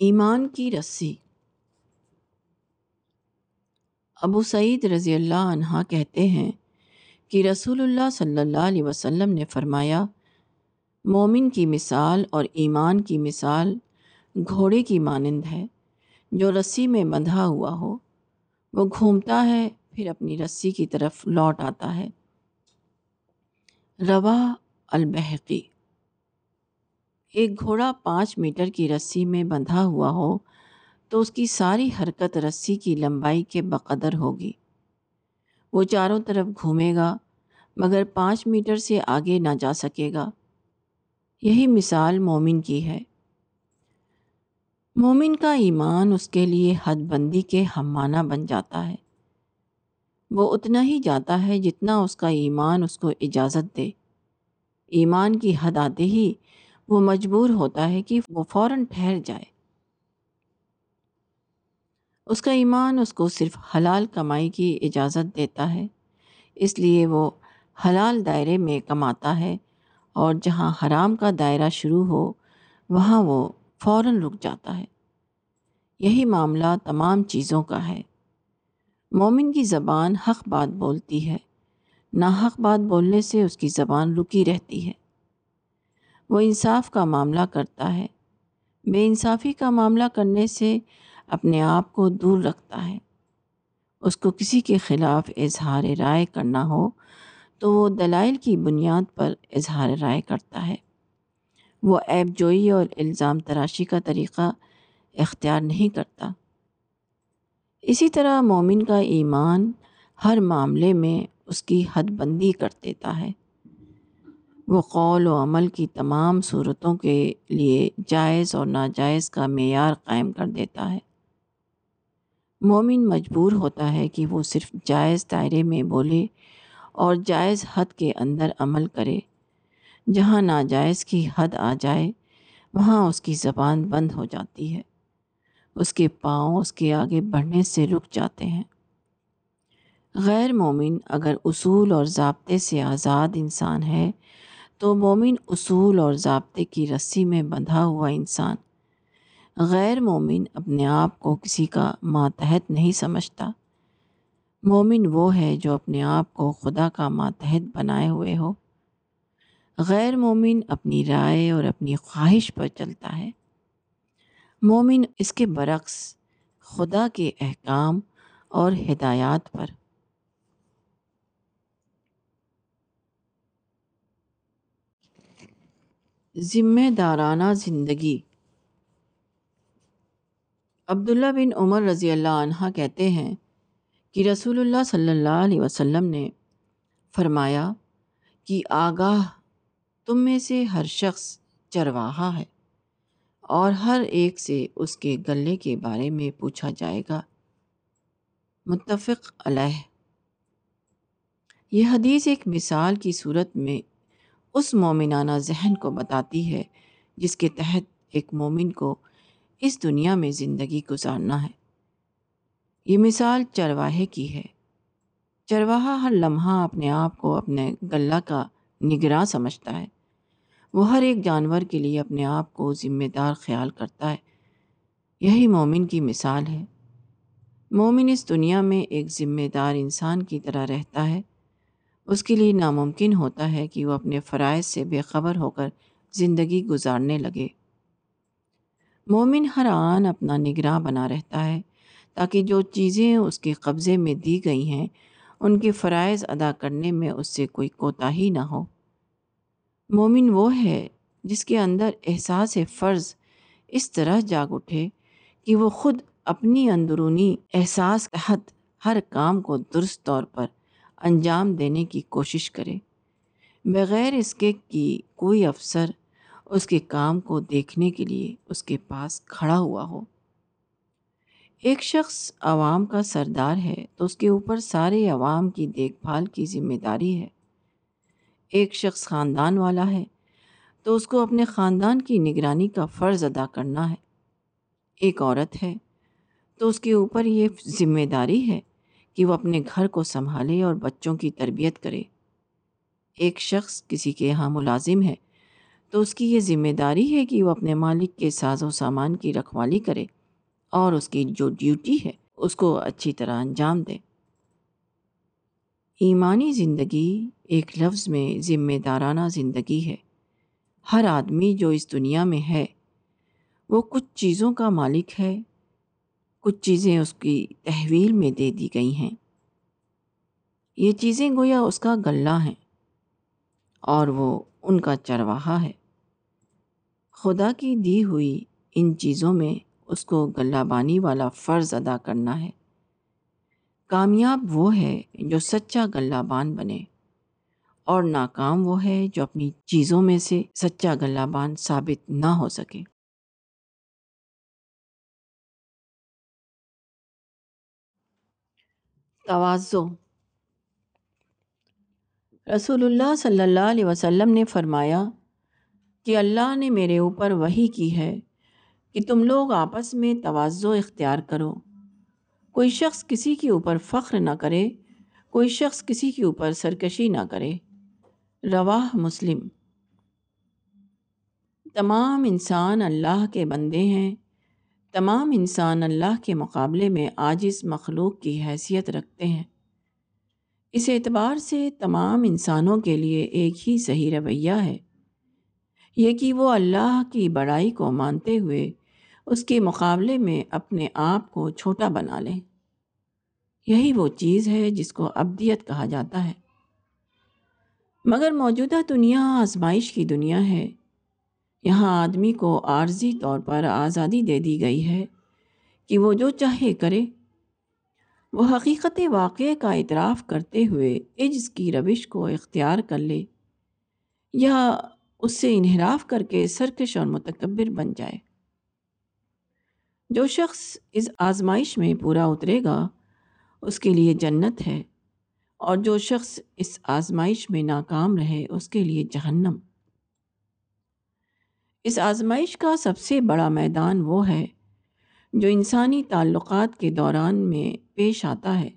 ایمان کی رسی۔ ابو سعید رضی اللہ عنہ کہتے ہیں کہ رسول اللہ صلی اللہ علیہ وسلم نے فرمایا، مومن کی مثال اور ایمان کی مثال گھوڑے کی مانند ہے، جو رسی میں بندھا ہوا ہو، وہ گھومتا ہے، پھر اپنی رسی کی طرف لوٹ آتا ہے۔ روا البحقی ایک گھوڑا پانچ میٹر کی رسی میں بندھا ہوا ہو تو اس کی ساری حرکت رسی کی لمبائی کے بقدر ہوگی۔ وہ چاروں طرف گھومے گا، مگر پانچ میٹر سے آگے نہ جا سکے گا۔ یہی مثال مومن کی ہے۔ مومن کا ایمان اس کے لیے حد بندی کے ہم معنی بن جاتا ہے۔ وہ اتنا ہی جاتا ہے جتنا اس کا ایمان اس کو اجازت دے۔ ایمان کی حد آتے ہی وہ مجبور ہوتا ہے کہ وہ فوراً ٹھہر جائے۔ اس کا ایمان اس کو صرف حلال کمائی کی اجازت دیتا ہے، اس لیے وہ حلال دائرے میں کماتا ہے اور جہاں حرام کا دائرہ شروع ہو، وہاں وہ فوراً رک جاتا ہے۔ یہی معاملہ تمام چیزوں کا ہے۔ مومن کی زبان حق بات بولتی ہے نہ حق بات بولنے سے اس کی زبان رکی رہتی ہے۔ وہ انصاف کا معاملہ کرتا ہے۔ بے انصافی کا معاملہ کرنے سے اپنے آپ کو دور رکھتا ہے۔ اس کو کسی کے خلاف اظہار رائے کرنا ہو تو وہ دلائل کی بنیاد پر اظہار رائے کرتا ہے۔ وہ عیب جوئی اور الزام تراشی کا طریقہ اختیار نہیں کرتا۔ اسی طرح مومن کا ایمان ہر معاملے میں اس کی حد بندی کر دیتا ہے۔ وہ قول و عمل کی تمام صورتوں کے لیے جائز اور ناجائز کا معیار قائم کر دیتا ہے۔ مومن مجبور ہوتا ہے کہ وہ صرف جائز دائرے میں بولے اور جائز حد کے اندر عمل کرے۔ جہاں ناجائز کی حد آ جائے، وہاں اس کی زبان بند ہو جاتی ہے۔ اس کے پاؤں اس کے آگے بڑھنے سے رک جاتے ہیں۔ غیر مومن اگر اصول اور ضابطے سے آزاد انسان ہے تو مومن اصول اور ضابطے کی رسی میں بندھا ہوا انسان غیر مومن اپنے آپ کو کسی کا ماتحت نہیں سمجھتا۔ مومن وہ ہے جو اپنے آپ کو خدا کا ماتحت بنائے ہوئے ہو۔ غیر مومن اپنی رائے اور اپنی خواہش پر چلتا ہے۔ مومن اس کے برعکس خدا کے احکام اور ہدایات پر ذمہ دارانہ زندگی۔ عبداللہ بن عمر رضی اللہ عنہ کہتے ہیں کہ رسول اللہ صلی اللہ علیہ وسلم نے فرمایا کہ آگاہ تم میں سے ہر شخص چرواہا ہے اور ہر ایک سے اس کے گلے کے بارے میں پوچھا جائے گا۔ متفق علیہ۔ یہ حدیث ایک مثال کی صورت میں اس مومنانہ ذہن کو بتاتی ہے جس کے تحت ایک مومن کو اس دنیا میں زندگی گزارنا ہے۔ یہ مثال چرواہے کی ہے۔ چرواہا ہر لمحہ اپنے آپ کو اپنے گلہ کا نگراں سمجھتا ہے۔ وہ ہر ایک جانور کے لیے اپنے آپ کو ذمہ دار خیال کرتا ہے۔ یہی مومن کی مثال ہے۔ مومن اس دنیا میں ایک ذمہ دار انسان کی طرح رہتا ہے۔ اس کے لیے ناممکن ہوتا ہے کہ وہ اپنے فرائض سے بے خبر ہو کر زندگی گزارنے لگے۔ مومن ہر آن اپنا نگراں بنا رہتا ہے، تاکہ جو چیزیں اس کے قبضے میں دی گئی ہیں، ان کے فرائض ادا کرنے میں اس سے کوئی کوتاہی نہ ہو۔ مومن وہ ہے جس کے اندر احساس فرض اس طرح جاگ اٹھے کہ وہ خود اپنی اندرونی احساس تحت ہر کام کو درست طور پر انجام دینے کی کوشش کرے۔ بغیر اس کے کہ کوئی افسر اس کے کام کو دیکھنے کے لیے اس کے پاس کھڑا ہوا ہو۔ ایک شخص عوام کا سردار ہے تو اس کے اوپر سارے عوام کی دیکھ بھال کی ذمہ داری ہے۔ ایک شخص خاندان والا ہے تو اس کو اپنے خاندان کی نگرانی کا فرض ادا کرنا ہے۔ ایک عورت ہے تو اس کے اوپر یہ ذمہ داری ہے۔ کہ وہ اپنے گھر کو سنبھالے اور بچوں کی تربیت کرے۔ ایک شخص کسی کے یہاں ملازم ہے تو اس کی یہ ذمہ داری ہے کہ وہ اپنے مالک کے ساز و سامان کی رکھوالی کرے اور اس کی جو ڈیوٹی ہے اس کو اچھی طرح انجام دے۔ ایمانی زندگی ایک لفظ میں ذمہ دارانہ زندگی ہے۔ ہر آدمی جو اس دنیا میں ہے وہ کچھ چیزوں کا مالک ہے کچھ چیزیں اس کی تحویل میں دے دی گئی ہیں۔ یہ چیزیں گویا اس کا گلہ ہیں اور وہ ان کا چرواہا ہے۔ خدا کی دی ہوئی ان چیزوں میں اس کو گلہ بانی والا فرض ادا کرنا ہے۔ کامیاب وہ ہے جو سچا گلہ بان بنے اور ناکام وہ ہے جو اپنی چیزوں میں سے سچا گلہ بان ثابت نہ ہو سکے۔ توازو رسول اللہ صلی اللہ علیہ وسلم نے فرمایا کہ اللہ نے میرے اوپر وہی کی ہے کہ تم لوگ آپس میں توازو اختیار کرو۔ کوئی شخص کسی کے اوپر فخر نہ کرے، کوئی شخص کسی کے اوپر سرکشی نہ کرے۔ رواہ مسلم۔ تمام انسان اللہ کے بندے ہیں۔ تمام انسان اللہ کے مقابلے میں عاجز مخلوق کی حیثیت رکھتے ہیں۔ اس اعتبار سے تمام انسانوں کے لیے ایک ہی صحیح رویہ ہے۔ یہ کہ وہ اللہ کی بڑائی کو مانتے ہوئے اس کے مقابلے میں اپنے آپ کو چھوٹا بنا لیں۔ یہی وہ چیز ہے جس کو ابدیت کہا جاتا ہے۔ مگر موجودہ دنیا آزمائش کی دنیا ہے۔ یہاں آدمی کو عارضی طور پر آزادی دے دی گئی ہے کہ وہ جو چاہے کرے۔ وہ حقیقت واقعے کا اعتراف کرتے ہوئے عجز کی روش کو اختیار کر لے یا اس سے انحراف کر کے سرکش اور متکبر بن جائے۔ جو شخص اس آزمائش میں پورا اترے گا، اس کے لیے جنت ہے اور جو شخص اس آزمائش میں ناکام رہے، اس کے لیے جہنم۔ اس آزمائش کا سب سے بڑا میدان وہ ہے جو انسانی تعلقات کے دوران میں پیش آتا ہے۔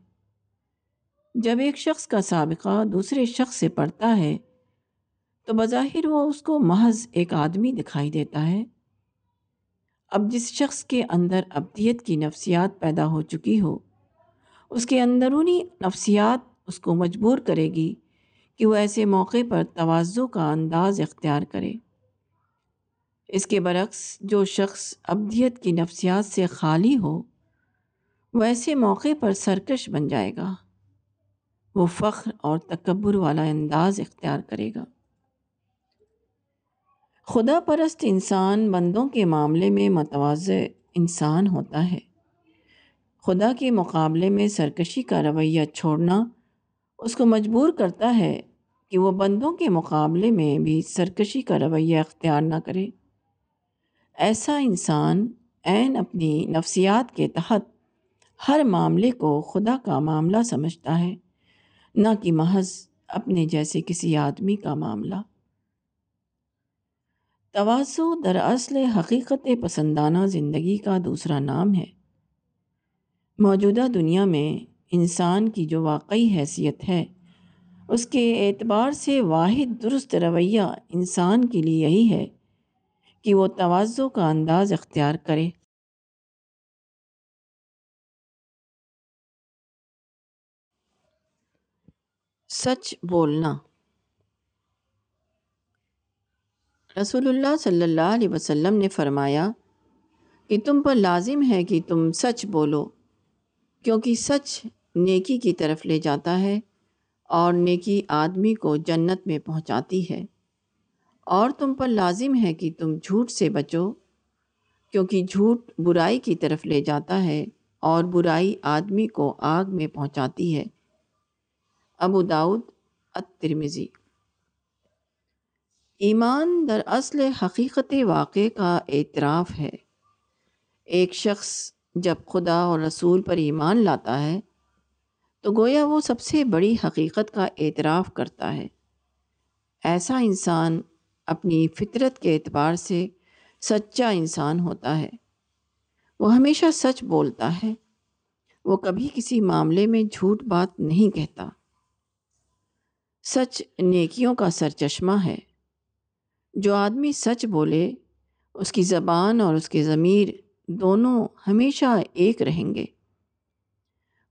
جب ایک شخص کا سابقہ دوسرے شخص سے پڑتا ہے، تو بظاہر وہ اس کو محض ایک آدمی دکھائی دیتا ہے۔ اب جس شخص کے اندر ابدیت کی نفسیات پیدا ہو چکی ہو، اس کے اندرونی نفسیات اس کو مجبور کرے گی کہ وہ ایسے موقع پر توازو کا انداز اختیار کرے۔ اس کے برعکس جو شخص ابدیت کی نفسیات سے خالی ہو، وہ ایسے موقع پر سرکش بن جائے گا۔ وہ فخر اور تکبر والا انداز اختیار کرے گا۔ خدا پرست انسان بندوں کے معاملے میں متوازہ انسان ہوتا ہے۔ خدا کے مقابلے میں سرکشی کا رویہ چھوڑنا اس کو مجبور کرتا ہے کہ وہ بندوں کے مقابلے میں بھی سرکشی کا رویہ اختیار نہ کرے۔ ایسا انسان عین اپنی نفسیات کے تحت ہر معاملے کو خدا کا معاملہ سمجھتا ہے، نہ کہ محض اپنے جیسے کسی آدمی کا معاملہ۔ توازو دراصل حقیقت پسندانہ زندگی کا دوسرا نام ہے۔ موجودہ دنیا میں انسان کی جو واقعی حیثیت ہے، اس کے اعتبار سے واحد، درست رویہ انسان کے لیے یہی ہے کہ وہ توازو کا انداز اختیار کرے۔ سچ بولنا۔ رسول اللہ صلی اللہ علیہ وسلم نے فرمایا کہ تم پر لازم ہے کہ تم سچ بولو، کیونکہ سچ نیکی کی طرف لے جاتا ہے اور نیکی آدمی کو جنت میں پہنچاتی ہے۔ اور تم پر لازم ہے کہ تم جھوٹ سے بچو، کیونکہ جھوٹ برائی کی طرف لے جاتا ہے اور برائی آدمی کو آگ میں پہنچاتی ہے۔ ابو داود الترمزی ایمان در اصل حقیقت واقع کا اعتراف ہے۔ ایک شخص جب خدا اور رسول پر ایمان لاتا ہے، تو گویا وہ سب سے بڑی حقیقت کا اعتراف کرتا ہے۔ ایسا انسان اپنی فطرت کے اعتبار سے سچا انسان ہوتا ہے۔ وہ ہمیشہ سچ بولتا ہے۔ وہ کبھی کسی معاملے میں جھوٹ بات نہیں کہتا۔ سچ نیکیوں کا سرچشمہ ہے۔ جو آدمی سچ بولے، اس کی زبان اور اس کی ضمیر دونوں ہمیشہ ایک رہیں گے۔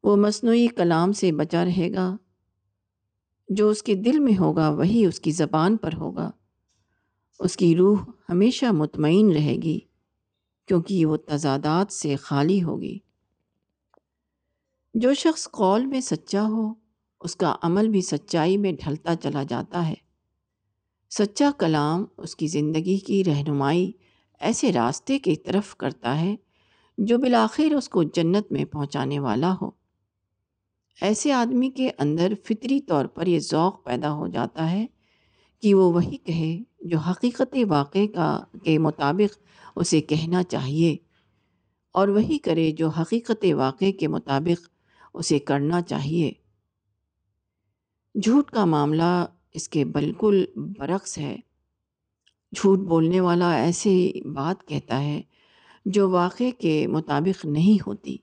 وہ مصنوعی کلام سے بچا رہے گا۔ جو اس کے دل میں ہوگا، وہی اس کی زبان پر ہوگا۔ اس کی روح ہمیشہ مطمئن رہے گی، کیونکہ وہ تضادات سے خالی ہوگی۔ جو شخص قول میں سچا ہو، اس کا عمل بھی سچائی میں ڈھلتا چلا جاتا ہے۔ سچا کلام اس کی زندگی کی رہنمائی ایسے راستے کی طرف کرتا ہے جو بالآخر اس کو جنت میں پہنچانے والا ہو۔ ایسے آدمی کے اندر فطری طور پر یہ ذوق پیدا ہو جاتا ہے کہ وہ وہی کہے جو حقیقت واقع کا کے مطابق اسے کہنا چاہیے اور وہی کرے جو حقیقت واقع کے مطابق اسے کرنا چاہیے۔ جھوٹ کا معاملہ اس کے بالکل برعکس ہے۔ جھوٹ بولنے والا ایسے بات کہتا ہے جو واقع کے مطابق نہیں ہوتی۔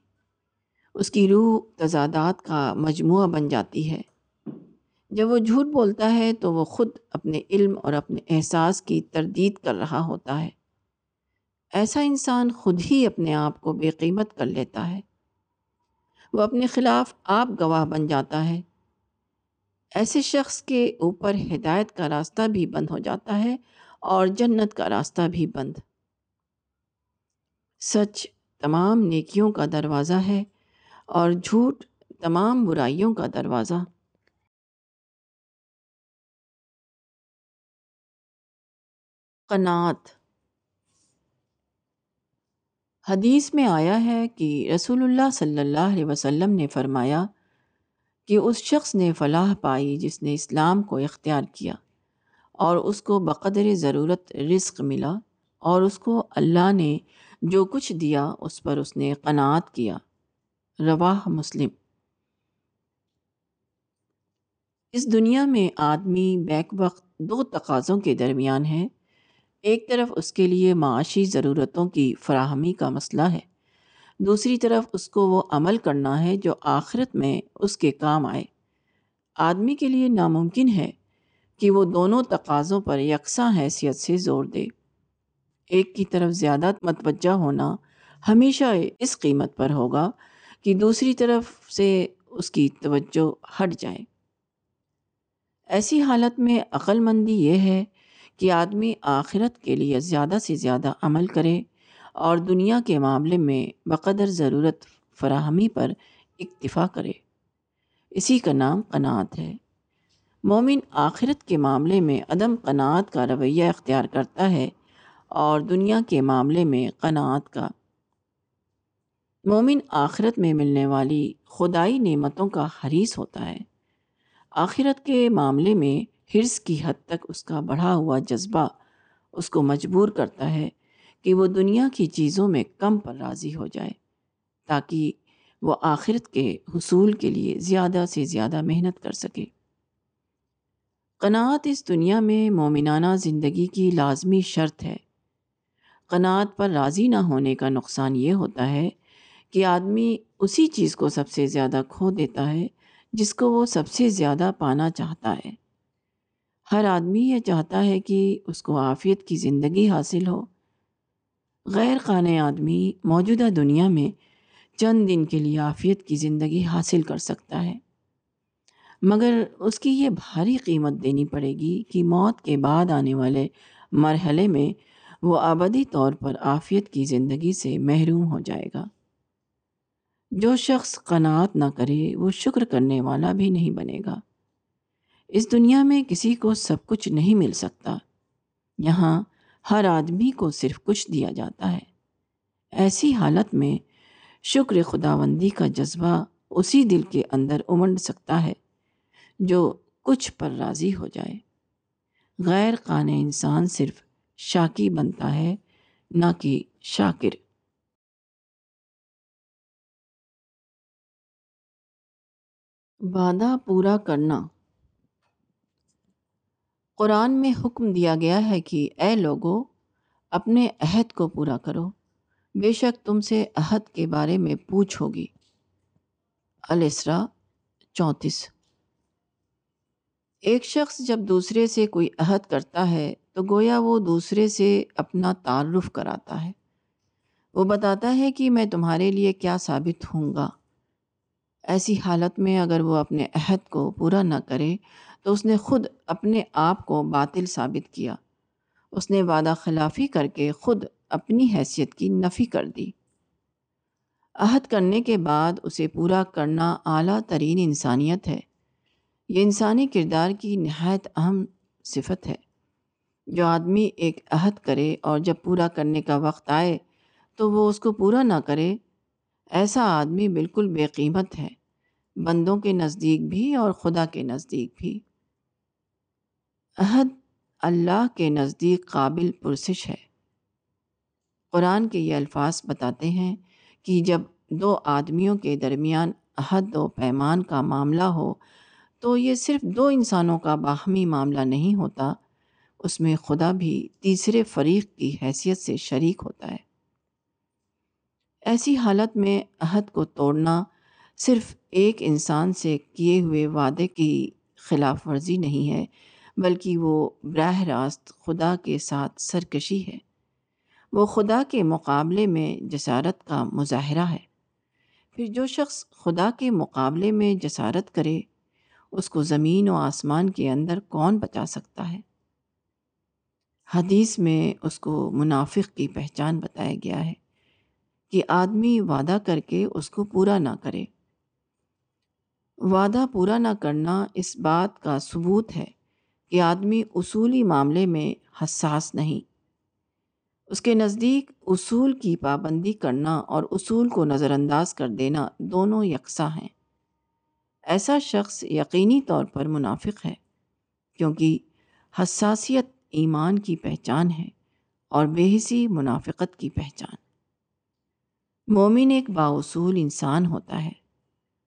اس کی روح تضادات کا مجموعہ بن جاتی ہے۔ جب وہ جھوٹ بولتا ہے تو وہ خود اپنے علم اور اپنے احساس کی تردید کر رہا ہوتا ہے۔ ایسا انسان خود ہی اپنے آپ کو بے قیمت کر لیتا ہے۔ وہ اپنے خلاف آپ گواہ بن جاتا ہے۔ ایسے شخص کے اوپر ہدایت کا راستہ بھی بند ہو جاتا ہے اور جنت کا راستہ بھی بند۔ سچ تمام نیکیوں کا دروازہ ہے اور جھوٹ تمام برائیوں کا دروازہ۔ قناعت۔ حدیث میں آیا ہے کہ رسول اللہ صلی اللہ علیہ وسلم نے فرمایا کہ اس شخص نے فلاح پائی جس نے اسلام کو اختیار کیا اور اس کو بقدر ضرورت رزق ملا اور اس کو اللہ نے جو کچھ دیا اس پر اس نے قناعت کیا۔ رواہ مسلم۔ اس دنیا میں آدمی بیک وقت دو تقاضوں کے درمیان ہے۔ ایک طرف اس کے لیے معاشی ضرورتوں کی فراہمی کا مسئلہ ہے، دوسری طرف اس کو وہ عمل کرنا ہے جو آخرت میں اس کے کام آئے۔ آدمی کے لیے ناممکن ہے کہ وہ دونوں تقاضوں پر یکساں حیثیت سے زور دے۔ ایک کی طرف زیادہ متوجہ ہونا ہمیشہ اس قیمت پر ہوگا کہ دوسری طرف سے اس کی توجہ ہٹ جائے۔ ایسی حالت میں عقل مندی یہ ہے کہ آدمی آخرت کے لیے زیادہ سے زیادہ عمل کرے اور دنیا کے معاملے میں بقدر ضرورت فراہمی پر اکتفا کرے۔ اسی کا نام قناعت ہے۔ مومن آخرت کے معاملے میں عدم قناعت کا رویہ اختیار کرتا ہے اور دنیا کے معاملے میں قناعت کا۔ مومن آخرت میں ملنے والی خدائی نعمتوں کا حریث ہوتا ہے۔ آخرت کے معاملے میں حرص کی حد تک اس کا بڑھا ہوا جذبہ اس کو مجبور کرتا ہے کہ وہ دنیا کی چیزوں میں کم پر راضی ہو جائے، تاکہ وہ آخرت کے حصول کے لیے زیادہ سے زیادہ محنت کر سکے۔ قناعت اس دنیا میں مومنانہ زندگی کی لازمی شرط ہے۔ قناعت پر راضی نہ ہونے کا نقصان یہ ہوتا ہے کہ آدمی اسی چیز کو سب سے زیادہ کھو دیتا ہے جس کو وہ سب سے زیادہ پانا چاہتا ہے۔ ہر آدمی یہ چاہتا ہے کہ اس کو عافیت کی زندگی حاصل ہو۔ غیر قانع آدمی موجودہ دنیا میں چند دن کے لیے عافیت کی زندگی حاصل کر سکتا ہے۔ مگر اس کی یہ بھاری قیمت دینی پڑے گی کہ موت کے بعد آنے والے مرحلے میں وہ آبدی طور پر عافیت کی زندگی سے محروم ہو جائے گا۔ جو شخص قناعت نہ کرے وہ شکر کرنے والا بھی نہیں بنے گا۔ اس دنیا میں کسی کو سب کچھ نہیں مل سکتا۔ یہاں ہر آدمی کو صرف کچھ دیا جاتا ہے۔ ایسی حالت میں شکر خداوندی کا جذبہ اسی دل کے اندر امنڈ سکتا ہے جو کچھ پر راضی ہو جائے۔ غیر قانع انسان صرف شاکی بنتا ہے، نہ کہ شاکر۔ وعدہ پورا کرنا۔ قرآن میں حکم دیا گیا ہے کہ اے لوگو، اپنے عہد کو پورا کرو۔ بے شک تم سے عہد کے بارے میں پوچھ ہوگی۔ الاسرا چونتیس۔ ایک شخص جب دوسرے سے کوئی عہد کرتا ہے، تو گویا وہ دوسرے سے اپنا تعارف کراتا ہے۔ وہ بتاتا ہے کہ میں تمہارے لیے کیا ثابت ہوں گا۔ ایسی حالت میں اگر وہ اپنے عہد کو پورا نہ کرے تو اس نے خود اپنے آپ کو باطل ثابت کیا۔ اس نے وعدہ خلافی کر کے خود اپنی حیثیت کی نفی کر دی۔ عہد کرنے کے بعد اسے پورا کرنا اعلیٰ ترین انسانیت ہے۔ یہ انسانی کردار کی نہایت اہم صفت ہے۔ جو آدمی ایک عہد کرے اور جب پورا کرنے کا وقت آئے تو وہ اس کو پورا نہ کرے، ایسا آدمی بالکل بے قیمت ہے۔ بندوں کے نزدیک بھی اور خدا کے نزدیک بھی۔ عہد اللہ کے نزدیک قابل پرسش ہے۔ قرآن کے یہ الفاظ بتاتے ہیں کہ جب دو آدمیوں کے درمیان عہد و پیمان کا معاملہ ہو تو یہ صرف دو انسانوں کا باہمی معاملہ نہیں ہوتا، اس میں خدا بھی تیسرے فریق کی حیثیت سے شریک ہوتا ہے۔ ایسی حالت میں عہد کو توڑنا صرف ایک انسان سے کیے ہوئے وعدے کی خلاف ورزی نہیں ہے بلکہ وہ براہ راست خدا کے ساتھ سرکشی ہے۔ وہ خدا کے مقابلے میں جسارت کا مظاہرہ ہے۔ پھر جو شخص خدا کے مقابلے میں جسارت کرے، اس کو زمین و آسمان کے اندر کون بچا سکتا ہے؟ حدیث میں اس کو منافق کی پہچان بتایا گیا ہے کہ آدمی وعدہ کر کے اس کو پورا نہ کرے۔ وعدہ پورا نہ کرنا اس بات کا ثبوت ہے کہ آدمی اصولی معاملے میں حساس نہیں۔ اس کے نزدیک اصول کی پابندی کرنا اور اصول کو نظر انداز کر دینا دونوں یکساں ہیں۔ ایسا شخص یقینی طور پر منافق ہے کیونکہ حساسیت ایمان کی پہچان ہے اور بے حسی منافقت کی پہچان۔ مومن ایک باصول انسان ہوتا ہے،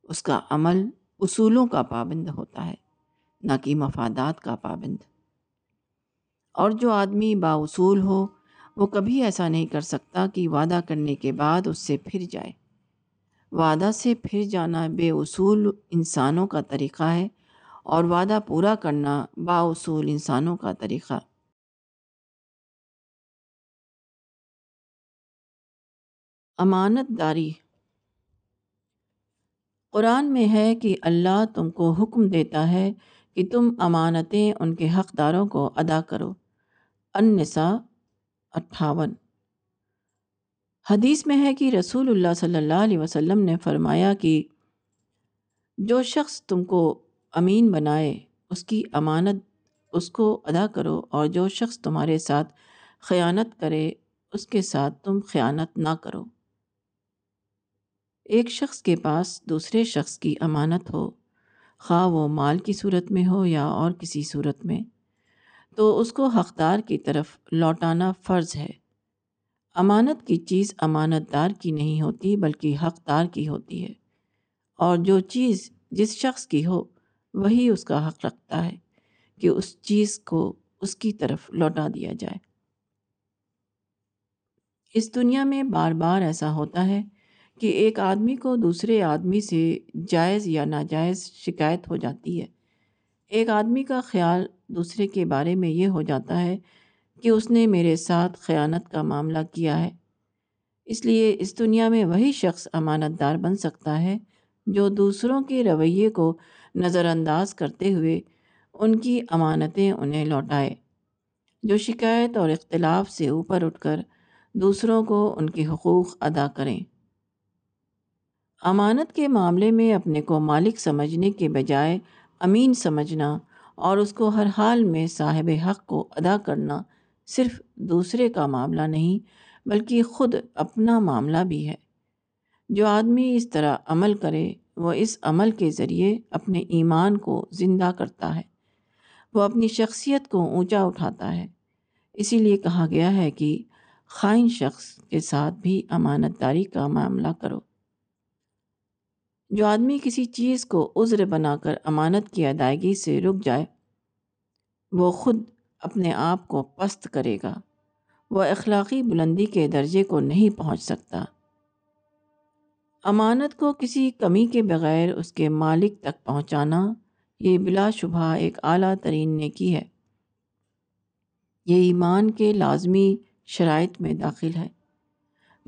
اس کا عمل اصولوں کا پابند ہوتا ہے۔ نہ کہ مفادات کا پابند۔ اور جو آدمی باصول ہو، وہ کبھی ایسا نہیں کر سکتا کہ وعدہ کرنے کے بعد اس سے پھر جائے۔ وعدہ سے پھر جانا بے اصول انسانوں کا طریقہ ہے اور وعدہ پورا کرنا با اصول انسانوں کا طریقہ۔ امانت داری قرآن میں ہے کہ اللہ تم کو حکم دیتا ہے کہ تم امانتیں ان کے حقداروں کو ادا کرو۔ النساء اٹھاون۔ حدیث میں ہے کہ رسول اللہ صلی اللہ علیہ وسلم نے فرمایا کہ جو شخص تم کو امین بنائے، اس کی امانت اس کو ادا کرو اور جو شخص تمہارے ساتھ خیانت کرے، اس کے ساتھ تم خیانت نہ کرو۔ ایک شخص کے پاس دوسرے شخص کی امانت ہو خواہ وہ مال کی صورت میں ہو یا اور کسی صورت میں، تو اس کو حقدار کی طرف لوٹانا فرض ہے۔ امانت کی چیز امانت دار کی نہیں ہوتی، بلکہ حقدار کی ہوتی ہے۔ اور جو چیز جس شخص کی ہو، وہی اس کا حق رکھتا ہے کہ اس چیز کو اس کی طرف لوٹا دیا جائے۔ اس دنیا میں بار بار ایسا ہوتا ہے کہ ایک آدمی کو دوسرے آدمی سے جائز یا ناجائز شکایت ہو جاتی ہے۔ ایک آدمی کا خیال دوسرے کے بارے میں یہ ہو جاتا ہے کہ اس نے میرے ساتھ خیانت کا معاملہ کیا ہے۔ اس لیے اس دنیا میں وہی شخص امانت دار بن سکتا ہے جو دوسروں کے رویے کو نظر انداز کرتے ہوئے ان کی امانتیں انہیں لوٹائے، جو شکایت اور اختلاف سے اوپر اٹھ کر دوسروں کو ان کے حقوق ادا کریں۔ امانت کے معاملے میں اپنے کو مالک سمجھنے کے بجائے امین سمجھنا اور اس کو ہر حال میں صاحب حق کو ادا کرنا صرف دوسرے کا معاملہ نہیں، بلکہ خود اپنا معاملہ بھی ہے۔ جو آدمی اس طرح عمل کرے، وہ اس عمل کے ذریعے اپنے ایمان کو زندہ کرتا ہے۔ وہ اپنی شخصیت کو اونچا اٹھاتا ہے۔ اسی لیے کہا گیا ہے کہ خائن شخص کے ساتھ بھی امانت داری کا معاملہ کرو۔ جو آدمی کسی چیز کو عذر بنا کر امانت کی ادائیگی سے رک جائے، وہ خود اپنے آپ کو پست کرے گا۔ وہ اخلاقی بلندی کے درجے کو نہیں پہنچ سکتا۔ امانت کو کسی کمی کے بغیر اس کے مالک تک پہنچانا یہ بلا شبہ ایک اعلیٰ ترین نیکی ہے۔ یہ ایمان کے لازمی شرائط میں داخل ہے۔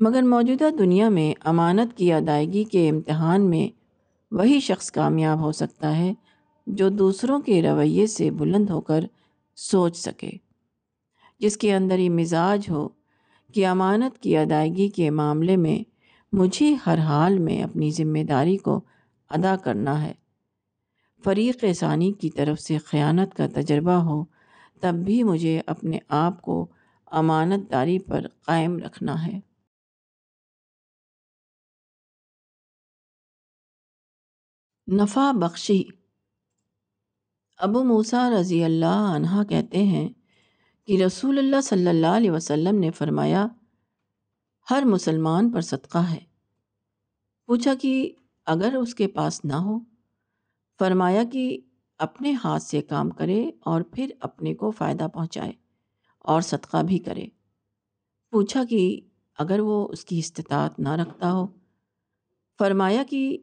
مگر موجودہ دنیا میں امانت کی ادائیگی کے امتحان میں وہی شخص کامیاب ہو سکتا ہے جو دوسروں کے رویے سے بلند ہو کر سوچ سکے، جس کے اندر یہ مزاج ہو کہ امانت کی ادائیگی کے معاملے میں مجھے ہر حال میں اپنی ذمہ داری کو ادا کرنا ہے۔ فریق ثانی کی طرف سے خیانت کا تجربہ ہو تب بھی مجھے اپنے آپ کو امانت داری پر قائم رکھنا ہے۔ نفع بخشی۔ ابو موسیٰ رضی اللہ عنہ کہتے ہیں کہ رسول اللہ صلی اللہ علیہ وسلم نے فرمایا، ہر مسلمان پر صدقہ ہے۔ پوچھا کہ اگر اس کے پاس نہ ہو، فرمایا کہ اپنے ہاتھ سے کام کرے اور پھر اپنے کو فائدہ پہنچائے اور صدقہ بھی کرے۔ پوچھا کہ اگر وہ اس کی استطاعت نہ رکھتا ہو، فرمایا کہ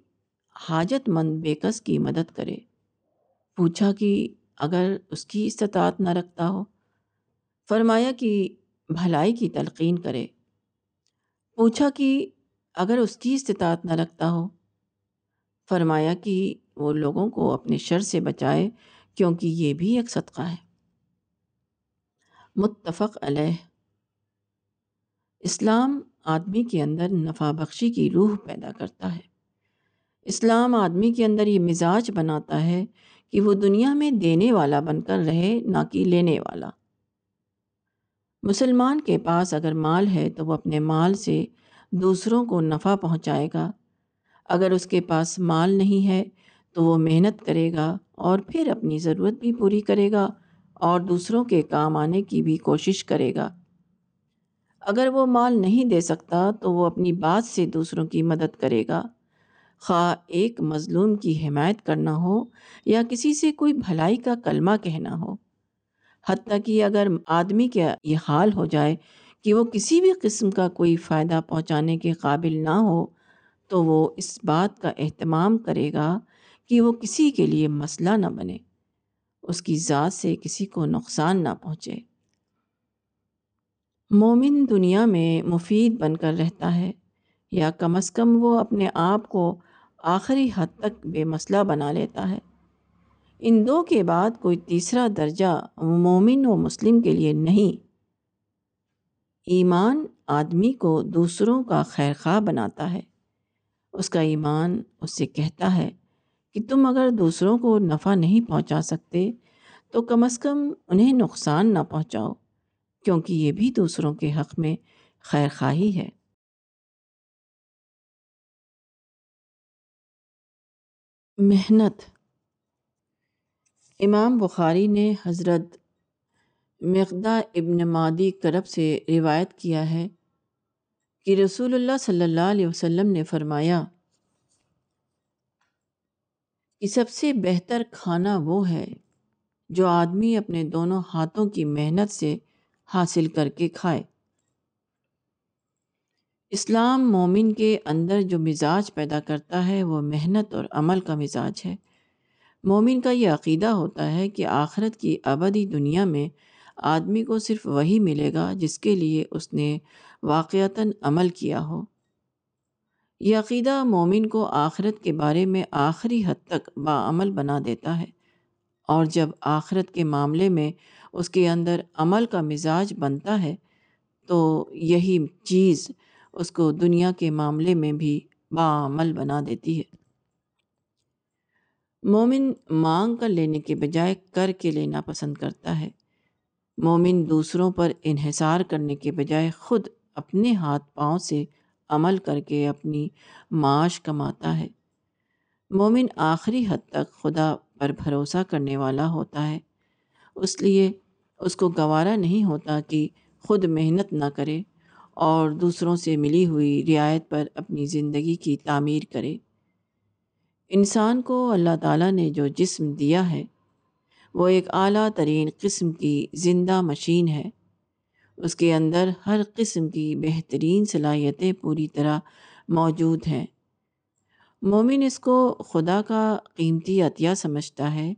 حاجت مند بیکس کی مدد کرے۔ پوچھا کہ اگر اس کی استطاعت نہ رکھتا ہو، فرمایا کہ بھلائی کی تلقین کرے۔ پوچھا کہ اگر اس کی استطاعت نہ رکھتا ہو، فرمایا کہ وہ لوگوں کو اپنے شر سے بچائے، کیونکہ یہ بھی ایک صدقہ ہے۔ متفق علیہ۔ اسلام آدمی کے اندر نفع بخشی کی روح پیدا کرتا ہے۔ اسلام آدمی کے اندر یہ مزاج بناتا ہے کہ وہ دنیا میں دینے والا بن کر رہے، نہ کہ لینے والا۔ مسلمان کے پاس اگر مال ہے تو وہ اپنے مال سے دوسروں کو نفع پہنچائے گا۔ اگر اس کے پاس مال نہیں ہے تو وہ محنت کرے گا اور پھر اپنی ضرورت بھی پوری کرے گا اور دوسروں کے کام آنے کی بھی کوشش کرے گا۔ اگر وہ مال نہیں دے سکتا تو وہ اپنی بات سے دوسروں کی مدد کرے گا۔ خواہ ایک مظلوم کی حمایت کرنا ہو یا کسی سے کوئی بھلائی کا کلمہ کہنا ہو۔ حتیٰ کہ اگر آدمی کا یہ حال ہو جائے کہ وہ کسی بھی قسم کا کوئی فائدہ پہنچانے کے قابل نہ ہو، تو وہ اس بات کا اہتمام کرے گا کہ وہ کسی کے لیے مسئلہ نہ بنے، اس کی ذات سے کسی کو نقصان نہ پہنچے۔ مومن دنیا میں مفید بن کر رہتا ہے، یا کم از کم وہ اپنے آپ کو آخری حد تک بے مسئلہ بنا لیتا ہے۔ ان دو کے بعد کوئی تیسرا درجہ مومن و مسلم کے لیے نہیں۔ ایمان آدمی کو دوسروں کا خیر خواہ بناتا ہے۔ اس کا ایمان اس سے کہتا ہے کہ تم اگر دوسروں کو نفع نہیں پہنچا سکتے تو کم از کم انہیں نقصان نہ پہنچاؤ، کیونکہ یہ بھی دوسروں کے حق میں خیر خواہی ہے۔ محنت۔ امام بخاری نے حضرت مقدہ ابن مادی کرب سے روایت کیا ہے کہ رسول اللہ صلی اللہ علیہ وسلم نے فرمایا کہ سب سے بہتر کھانا وہ ہے جو آدمی اپنے دونوں ہاتھوں کی محنت سے حاصل کر کے کھائے۔ اسلام مومن کے اندر جو مزاج پیدا کرتا ہے، وہ محنت اور عمل کا مزاج ہے۔ مومن کا یہ عقیدہ ہوتا ہے کہ آخرت کی ابدی دنیا میں آدمی کو صرف وہی ملے گا جس کے لیے اس نے واقعتاً عمل کیا ہو۔ یہ عقیدہ مومن کو آخرت کے بارے میں آخری حد تک باعمل بنا دیتا ہے۔ اور جب آخرت کے معاملے میں اس کے اندر عمل کا مزاج بنتا ہے، تو یہی چیز اس کو دنیا کے معاملے میں بھی باعمل بنا دیتی ہے۔ مومن مانگ کر لینے کے بجائے کر کے لینا پسند کرتا ہے۔ مومن دوسروں پر انحصار کرنے کے بجائے خود اپنے ہاتھ پاؤں سے عمل کر کے اپنی معاش کماتا ہے۔ مومن آخری حد تک خدا پر بھروسہ کرنے والا ہوتا ہے۔ اس لیے اس کو گوارا نہیں ہوتا کہ خود محنت نہ کرے۔ اور دوسروں سے ملی ہوئی رعایت پر اپنی زندگی کی تعمیر کرے۔ انسان کو اللہ تعالیٰ نے جو جسم دیا ہے، وہ ایک اعلیٰ ترین قسم کی زندہ مشین ہے۔ اس کے اندر ہر قسم کی بہترین صلاحیتیں پوری طرح موجود ہیں۔ مومن اس کو خدا کا قیمتی عطیہ سمجھتا ہے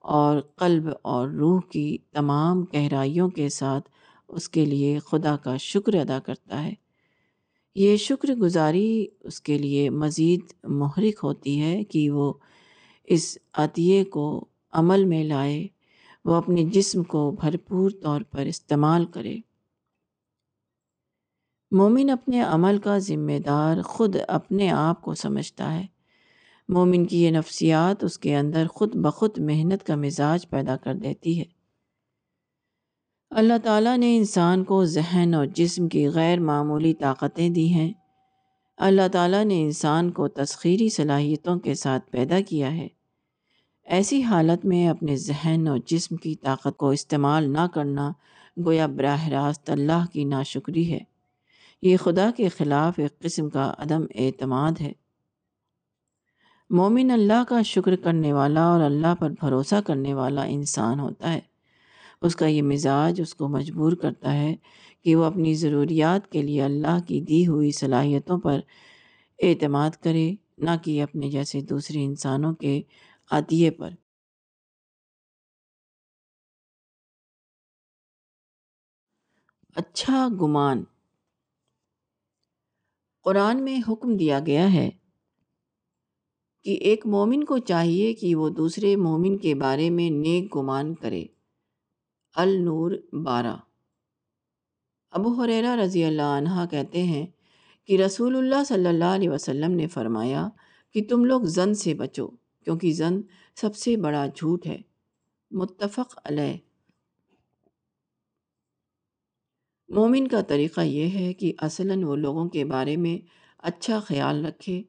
اور قلب اور روح کی تمام گہرائیوں کے ساتھ اس کے لیے خدا کا شکر ادا کرتا ہے۔ یہ شکر گزاری اس کے لیے مزید محرک ہوتی ہے کہ وہ اس عطیے کو عمل میں لائے، وہ اپنے جسم کو بھرپور طور پر استعمال کرے۔ مومن اپنے عمل کا ذمہ دار خود اپنے آپ کو سمجھتا ہے۔ مومن کی یہ نفسیات اس کے اندر خود بخود محنت کا مزاج پیدا کر دیتی ہے۔ اللہ تعالیٰ نے انسان کو ذہن اور جسم کی غیر معمولی طاقتیں دی ہیں۔ اللہ تعالیٰ نے انسان کو تسخیری صلاحیتوں کے ساتھ پیدا کیا ہے۔ ایسی حالت میں اپنے ذہن اور جسم کی طاقت کو استعمال نہ کرنا گویا براہ راست اللہ کی ناشکری ہے۔ یہ خدا کے خلاف ایک قسم کا عدم اعتماد ہے۔ مومن اللہ کا شکر کرنے والا اور اللہ پر بھروسہ کرنے والا انسان ہوتا ہے۔ اس کا یہ مزاج اس کو مجبور کرتا ہے کہ وہ اپنی ضروریات کے لیے اللہ کی دی ہوئی صلاحیتوں پر اعتماد کرے، نہ کہ اپنے جیسے دوسرے انسانوں کے عطیے پر۔ اچھا گمان۔ قرآن میں حکم دیا گیا ہے کہ ایک مومن کو چاہیے کہ وہ دوسرے مومن کے بارے میں نیک گمان کرے۔ النور بارہ۔ ابو حریرہ رضی اللہ عنہ کہتے ہیں کہ رسول اللہ صلی اللہ علیہ وسلم نے فرمایا کہ تم لوگ زن سے بچو کیونکہ زن سب سے بڑا جھوٹ ہے۔ متفق علیہ۔ مومن کا طریقہ یہ ہے کہ اصلاً وہ لوگوں کے بارے میں اچھا خیال رکھے،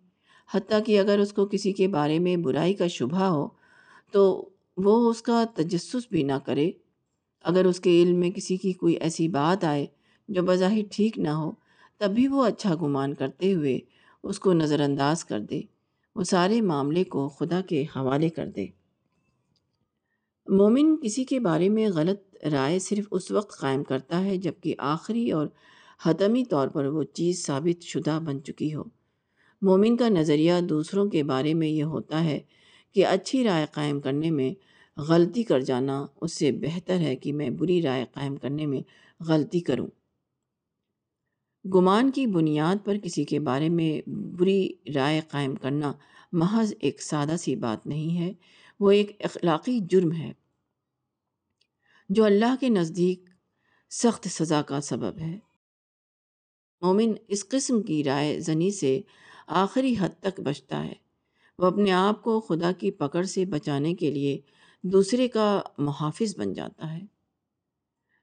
حتیٰ کہ اگر اس کو کسی کے بارے میں برائی کا شبہ ہو تو وہ اس کا تجسس بھی نہ کرے۔ اگر اس کے علم میں کسی کی کوئی ایسی بات آئے جو بظاہر ٹھیک نہ ہو تب بھی وہ اچھا گمان کرتے ہوئے اس کو نظر انداز کر دے، وہ سارے معاملے کو خدا کے حوالے کر دے۔ مومن کسی کے بارے میں غلط رائے صرف اس وقت قائم کرتا ہے جبکہ آخری اور حتمی طور پر وہ چیز ثابت شدہ بن چکی ہو۔ مومن کا نظریہ دوسروں کے بارے میں یہ ہوتا ہے کہ اچھی رائے قائم کرنے میں غلطی کر جانا اس سے بہتر ہے کہ میں بری رائے قائم کرنے میں غلطی کروں۔ گمان کی بنیاد پر کسی کے بارے میں بری رائے قائم کرنا محض ایک سادہ سی بات نہیں ہے، وہ ایک اخلاقی جرم ہے۔ جو اللہ کے نزدیک سخت سزا کا سبب ہے۔ مومن اس قسم کی رائے زنی سے آخری حد تک بچتا ہے۔ وہ اپنے آپ کو خدا کی پکڑ سے بچانے کے لیے دوسرے کا محافظ بن جاتا ہے۔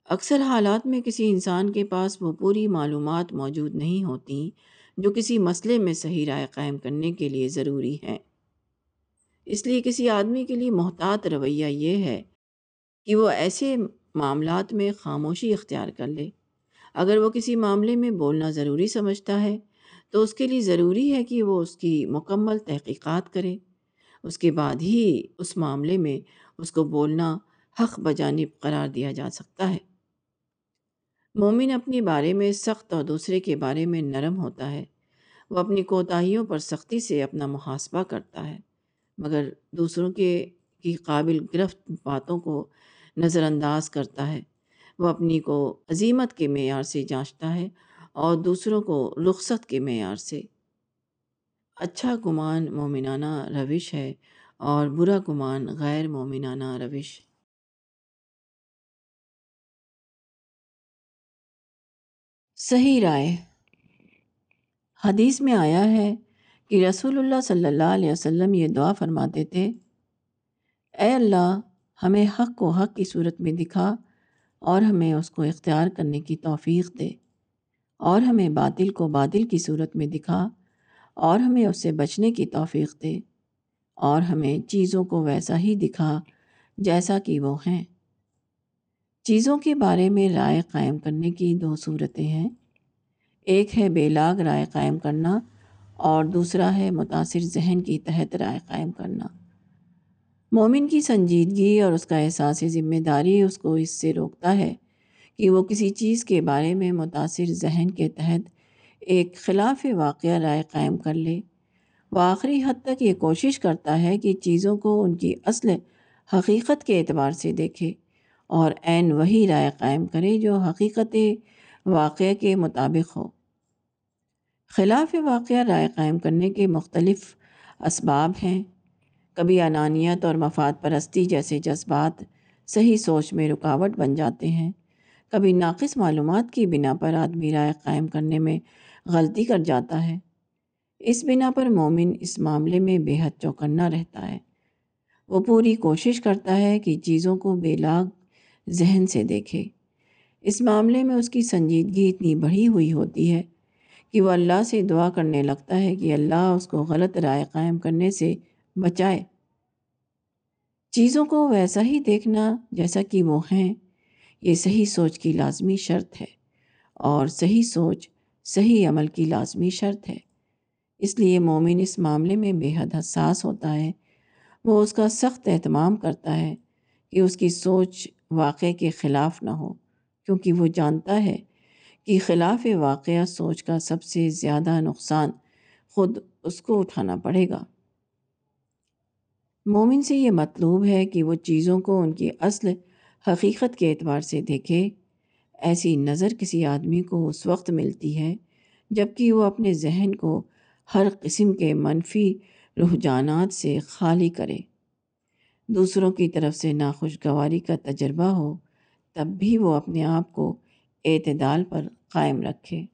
اکثر حالات میں کسی انسان کے پاس وہ پوری معلومات موجود نہیں ہوتی جو کسی مسئلے میں صحیح رائے قائم کرنے کے لیے ضروری ہیں اس لیے کسی آدمی کے لیے محتاط رویہ یہ ہے کہ وہ ایسے معاملات میں خاموشی اختیار کر لے۔ اگر وہ کسی معاملے میں بولنا ضروری سمجھتا ہے تو اس کے لیے ضروری ہے کہ وہ اس کی مکمل تحقیقات کرے۔ اس کے بعد ہی اس معاملے میں اس کو بولنا حق بجانب قرار دیا جا سکتا ہے۔ مومن اپنی بارے میں سخت اور دوسرے کے بارے میں نرم ہوتا ہے۔ وہ اپنی کوتاہیوں پر سختی سے اپنا محاسبہ کرتا ہے۔ مگر دوسروں کے کی قابل گرفت باتوں کو نظر انداز کرتا ہے۔ وہ اپنی کو عظیمت کے معیار سے جانچتا ہے اور دوسروں کو رخصت کے معیار سے۔ اچھا گمان مومنانہ روش ہے اور برا گمان غیر مومنانہ روش۔ صحیح رائے۔ حدیث میں آیا ہے کہ رسول اللہ صلی اللہ علیہ وسلم یہ دعا فرماتے تھے، اے اللہ، ہمیں حق کو حق کی صورت میں دکھا اور ہمیں اس کو اختیار کرنے کی توفیق دے، اور ہمیں باطل کو باطل کی صورت میں دکھا اور ہمیں اس سے بچنے کی توفیق دے۔ اور ہمیں چیزوں کو ویسا ہی دکھا جیسا کہ وہ ہیں۔ چیزوں کے بارے میں رائے قائم کرنے کی دو صورتیں ہیں۔ ایک ہے بے لاگ رائے قائم کرنا اور دوسرا ہے متاثر ذہن کی تحت رائے قائم کرنا۔ مومن کی سنجیدگی اور اس کا احساس ذمہ داری اس کو اس سے روکتا ہے کہ وہ کسی چیز کے بارے میں متاثر ذہن کے تحت ایک خلاف واقعہ رائے قائم کر لے۔ وہ آخری حد تک یہ کوشش کرتا ہے کہ چیزوں کو ان کی اصل حقیقت کے اعتبار سے دیکھے اور عین وہی رائے قائم کرے جو حقیقت واقعہ کے مطابق ہو۔ خلاف واقعہ رائے قائم کرنے کے مختلف اسباب ہیں۔ کبھی انانیت اور مفاد پرستی جیسے جذبات صحیح سوچ میں رکاوٹ بن جاتے ہیں۔ کبھی ناقص معلومات کی بنا پر آدمی رائے قائم کرنے میں غلطی کر جاتا ہے۔ اس بنا پر مومن اس معاملے میں بے حد چوکنا رہتا ہے۔ وہ پوری کوشش کرتا ہے کہ چیزوں کو بے لاگ ذہن سے دیکھے۔ اس معاملے میں اس کی سنجیدگی اتنی بڑھی ہوئی ہوتی ہے کہ وہ اللہ سے دعا کرنے لگتا ہے کہ اللہ اس کو غلط رائے قائم کرنے سے بچائے۔ چیزوں کو ویسا ہی دیکھنا جیسا کہ وہ ہیں، یہ صحیح سوچ کی لازمی شرط ہے اور صحیح سوچ، صحیح عمل کی لازمی شرط ہے۔ اس لیے مومن اس معاملے میں بے حد حساس ہوتا ہے۔ وہ اس کا سخت اہتمام کرتا ہے کہ اس کی سوچ واقع کے خلاف نہ ہو، کیونکہ وہ جانتا ہے کہ خلاف واقعہ سوچ کا سب سے زیادہ نقصان خود اس کو اٹھانا پڑے گا۔ مومن سے یہ مطلوب ہے کہ وہ چیزوں کو ان کی اصل حقیقت کے اعتبار سے دیکھے۔ ایسی نظر کسی آدمی کو اس وقت ملتی ہے جبکہ وہ اپنے ذہن کو ہر قسم کے منفی رجحانات سے خالی کرے۔ دوسروں کی طرف سے ناخوشگواری کا تجربہ ہو، تب بھی وہ اپنے آپ کو اعتدال پر قائم رکھے۔